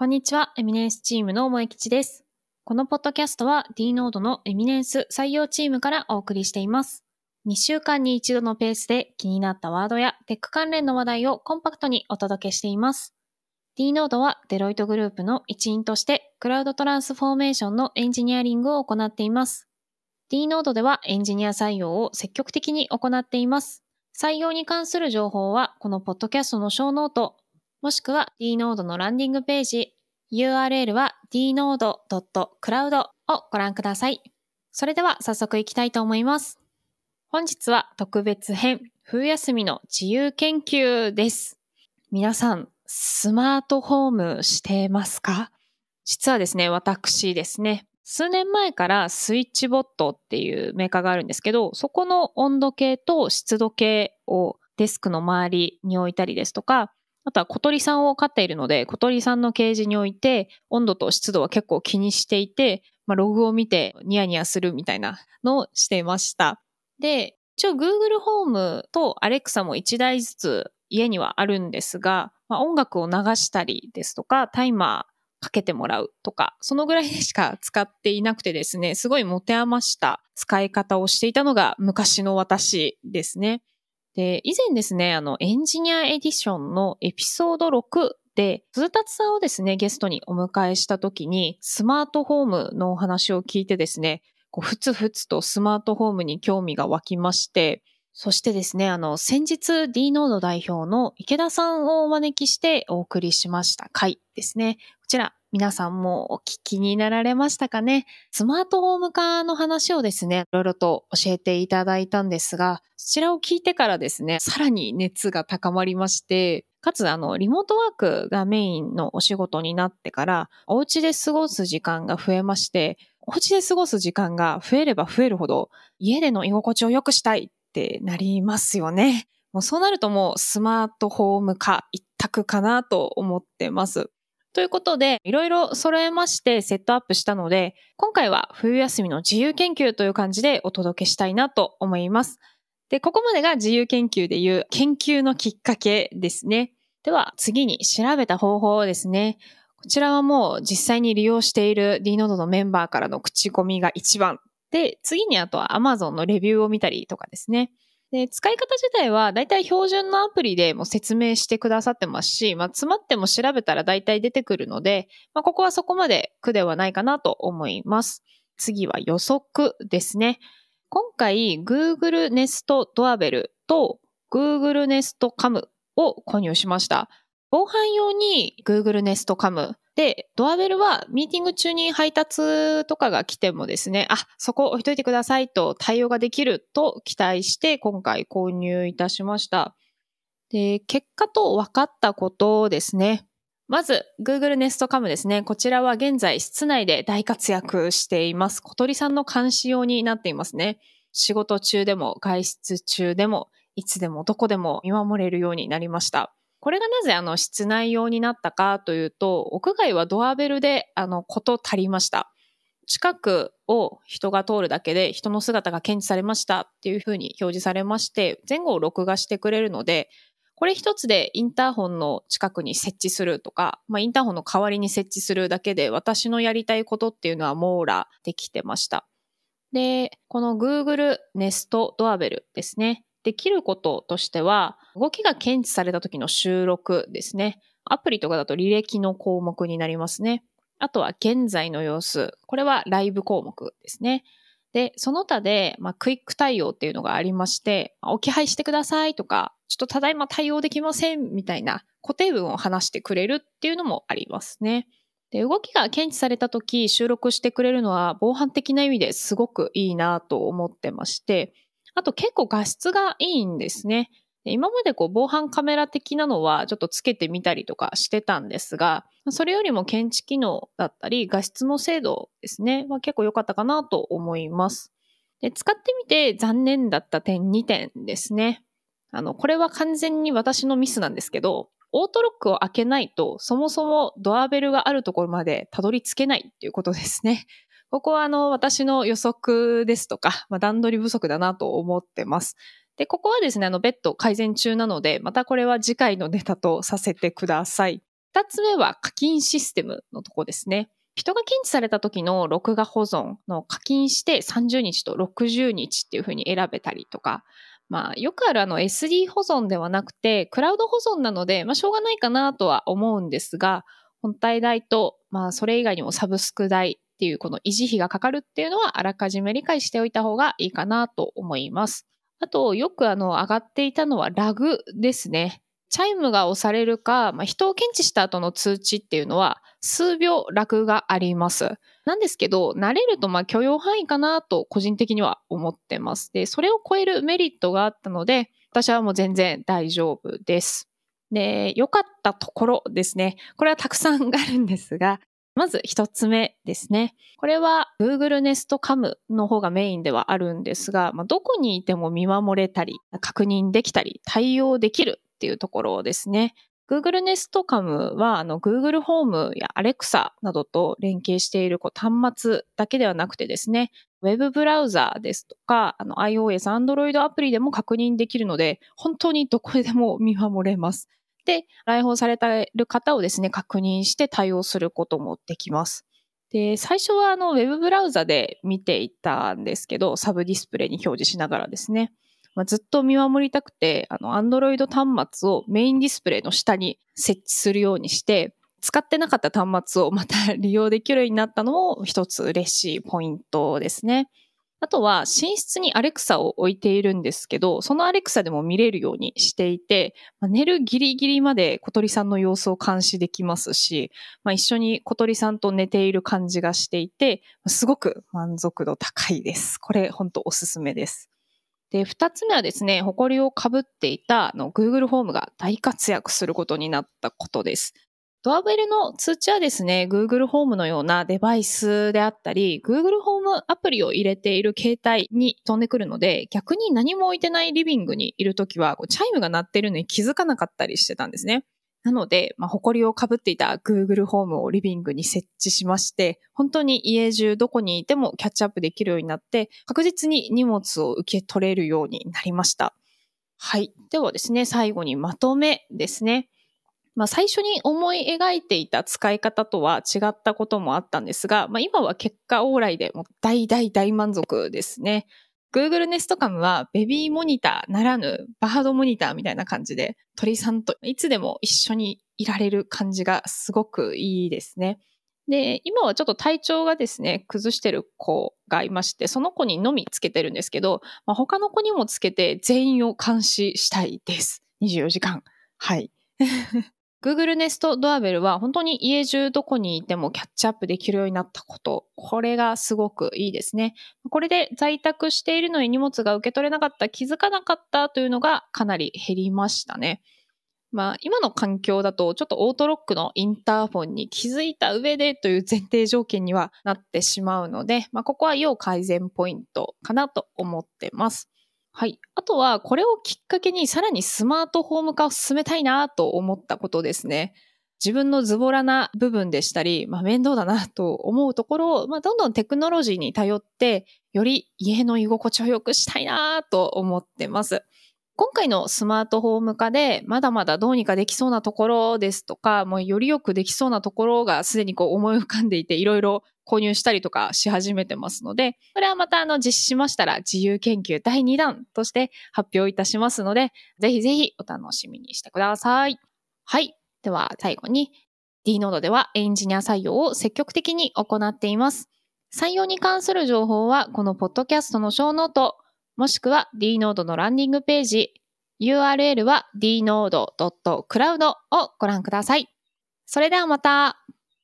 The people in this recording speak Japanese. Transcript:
こんにちは、エミネンスチームの萌吉です。このポッドキャストは D ノードのエミネンス採用チームからお送りしています。2週間に一度のペースで気になったワードやテック関連の話題をコンパクトにお届けしています。D ノードはデロイトグループの一員としてクラウドトランスフォーメーションのエンジニアリングを行っています。D ノードではエンジニア採用を積極的に行っています。採用に関する情報はこのポッドキャストのショーノート、もしくは D ノードのランディングページ、URL は dnode.cloud をご覧ください。それでは早速行きたいと思います。本日は特別編、冬休みの自由研究です。皆さん、スマートホームしてますか？実はですね、私ですね、数年前からスイッチボットっていうメーカーがあるんですけど、そこの温度計と湿度計をデスクの周りに置いたりですとか、あとは小鳥さんを飼っているので、小鳥さんのケージに置いて、温度と湿度は結構気にしていて、まあ、ログを見てニヤニヤするみたいなのをしていました。で、一応 Google ホームと Alexa も1台ずつ家にはあるんですが、まあ、音楽を流したりですとか、タイマーかけてもらうとか、そのぐらいでしか使っていなくてですね、すごい持て余した使い方をしていたのが昔の私ですね。で、以前ですね、あの、エンジニアエディションのエピソード6で、鈴達さんをですね、ゲストにお迎えした時に、スマートホームのお話を聞いてですね、こうふつふつとスマートホームに興味が湧きまして、そしてですね、あの、先日 D ノード代表の池田さんをお招きしてお送りしました回ですね。こちら、皆さんもお聞きになられましたかね？スマートホーム化の話をですね、いろいろと教えていただいたんですが、そちらを聞いてからですね、さらに熱が高まりまして、かつ、あの、リモートワークがメインのお仕事になってから、お家で過ごす時間が増えまして、お家で過ごす時間が増えれば増えるほど、家での居心地を良くしたいってなりますよね。もうそうなるともうスマートホーム化一択かなと思ってます。ということで、いろいろ揃えましてセットアップしたので、今回は冬休みの自由研究という感じでお届けしたいなと思います。で、ここまでが自由研究でいう研究のきっかけですね。では、次に調べた方法ですね。こちらはもう実際に利用している D ノードのメンバーからの口コミが一番。で、次にあとは Amazon のレビューを見たりとかですね。で、使い方自体は大体標準のアプリでも説明してくださってますし、まあ、詰まっても調べたら大体出てくるので、まあ、ここはそこまで苦ではないかなと思います。次は予測ですね。今回 Google Nest Doorbell と Google Nest Cam を購入しました。防犯用に Google Nest Cam で、ドアベルはミーティング中に配達とかが来てもですね、あ、そこ置いといてくださいと対応ができると期待して今回購入いたしました。で、結果と分かったことですね。まず、Google Nest Cam ですね。こちらは現在室内で大活躍しています。小鳥さんの監視用になっていますね。仕事中でも外出中でもいつでもどこでも見守れるようになりました。これがなぜあの室内用になったかというと、屋外はドアベルであのこと足りました。近くを人が通るだけで人の姿が検知されましたっていうふうに表示されまして、前後を録画してくれるので、これ一つでインターホンの近くに設置するとか、まあ、インターホンの代わりに設置するだけで私のやりたいことっていうのは網羅できてました。で、この Google Nest Doorbell ですね。できることとしては、動きが検知された時の収録ですね。アプリとかだと履歴の項目になりますね。あとは現在の様子。これはライブ項目ですね。で、その他で、まあ、クイック対応っていうのがありまして、置き配してくださいとか、ちょっとただいま対応できませんみたいな固定文を話してくれるっていうのもありますね。で、動きが検知された時収録してくれるのは防犯的な意味ですごくいいなと思ってまして、あと結構画質がいいんですね。今までこう防犯カメラ的なのはちょっとつけてみたりとかしてたんですが、それよりも検知機能だったり画質の精度ですね、は結構良かったかなと思います。で使ってみて残念だった点2点ですね。あの、これは完全に私のミスなんですけど、オートロックを開けないと、そもそもドアベルがあるところまでたどり着けないっていうことですね。ここはあの、私の予測ですとか、まあ、段取り不足だなと思ってます。で、ここはですね、あの、ベッド改善中なので、またこれは次回のネタとさせてください。二つ目は課金システムのとこですね。人が検知された時の録画保存の課金して30日と60日っていう風に選べたりとか、まあ、よくあるあの SD 保存ではなくて、クラウド保存なので、まあ、しょうがないかなとは思うんですが、本体代と、まあ、それ以外にもサブスク代っていうこの維持費がかかるっていうのはあらかじめ理解しておいた方がいいかなと思います。あと、よくあの、上がっていたのはラグですね。チャイムが押されるか、まあ、人を検知した後の通知っていうのは数秒ラグがあります。なんですけど、慣れるとまあ許容範囲かなと個人的には思ってます。で、それを超えるメリットがあったので、私はもう全然大丈夫です。で、良かったところですね。これはたくさんあるんですが、まず一つ目ですね。これは Google Nest Cam の方がメインではあるんですが、まあ、どこにいても見守れたり、確認できたり、対応できるっていうところですね。Google Nest Cam はあの Google ホームや Alexa などと連携しているこう端末だけではなくてですね、Web ブラウザーですとか、あの iOS、Android アプリでも確認できるので、本当にどこでも見守れます。で、来訪されてる方をですね、確認して対応することもできます。で、最初はあの Web ブラウザで見ていたんですけど、サブディスプレイに表示しながらですね。まあ、ずっと見守りたくて、あの、Android 端末をメインディスプレイの下に設置するようにして、使ってなかった端末をまた 利用できるようになったのも一つ嬉しいポイントですね。あとは寝室にアレクサを置いているんですけど、そのアレクサでも見れるようにしていて、まあ、寝るギリギリまで小鳥さんの様子を監視できますし、まあ、一緒に小鳥さんと寝ている感じがしていて、すごく満足度高いです。これ本当おすすめです。で、二つ目はですね、埃をかぶっていたの Google ホームが大活躍することになったことです。ドアベルの通知はですね、Google ホームのようなデバイスであったり、Google ホームアプリを入れている携帯に飛んでくるので、逆に何も置いてないリビングにいるときは、チャイムが鳴ってるのに気づかなかったりしてたんですね。なので、まあ、埃をかぶっていた Google ホームをリビングに設置しまして、本当に家中どこにいてもキャッチアップできるようになって、確実に荷物を受け取れるようになりました。はい。ではですね、最後にまとめですね。まあ、最初に思い描いていた使い方とは違ったこともあったんですが、まあ、今は結果往来でも大大大満足ですね。Google Nest Cam はベビーモニターならぬバードモニターみたいな感じで鳥さんといつでも一緒にいられる感じがすごくいいですね。で、今はちょっと体調がですね、崩してる子がいまして、その子にのみつけてるんですけど、まあ、他の子にもつけて全員を監視したいです。24時間。はい。Google Nest Doorbell は本当に家中どこにいてもキャッチアップできるようになったこと。これがすごくいいですね。これで在宅しているのに荷物が受け取れなかった、気づかなかったというのがかなり減りましたね。まあ今の環境だとちょっとオートロックのインターフォンに気づいた上でという前提条件にはなってしまうので、まあここは要改善ポイントかなと思ってます。はい。あとは、これをきっかけにさらにスマートホーム化を進めたいなと思ったことですね。自分のズボラな部分でしたり、まあ、面倒だなと思うところを、まあ、どんどんテクノロジーに頼って、より家の居心地を良くしたいなと思ってます。今回のスマートホーム化で、まだまだどうにかできそうなところですとか、もうよりよくできそうなところがすでにこう思い浮かんでいて、いろいろ購入したりとかし始めてますので、これはまたあの実施しましたら自由研究第2弾として発表いたしますので、ぜひぜひお楽しみにしてください。はい。では最後に D ノードではエンジニア採用を積極的に行っています。採用に関する情報はこのポッドキャストのショーノート、もしくは D ノードのランディングページ、URL は dnode.cloud をご覧ください。それではまた。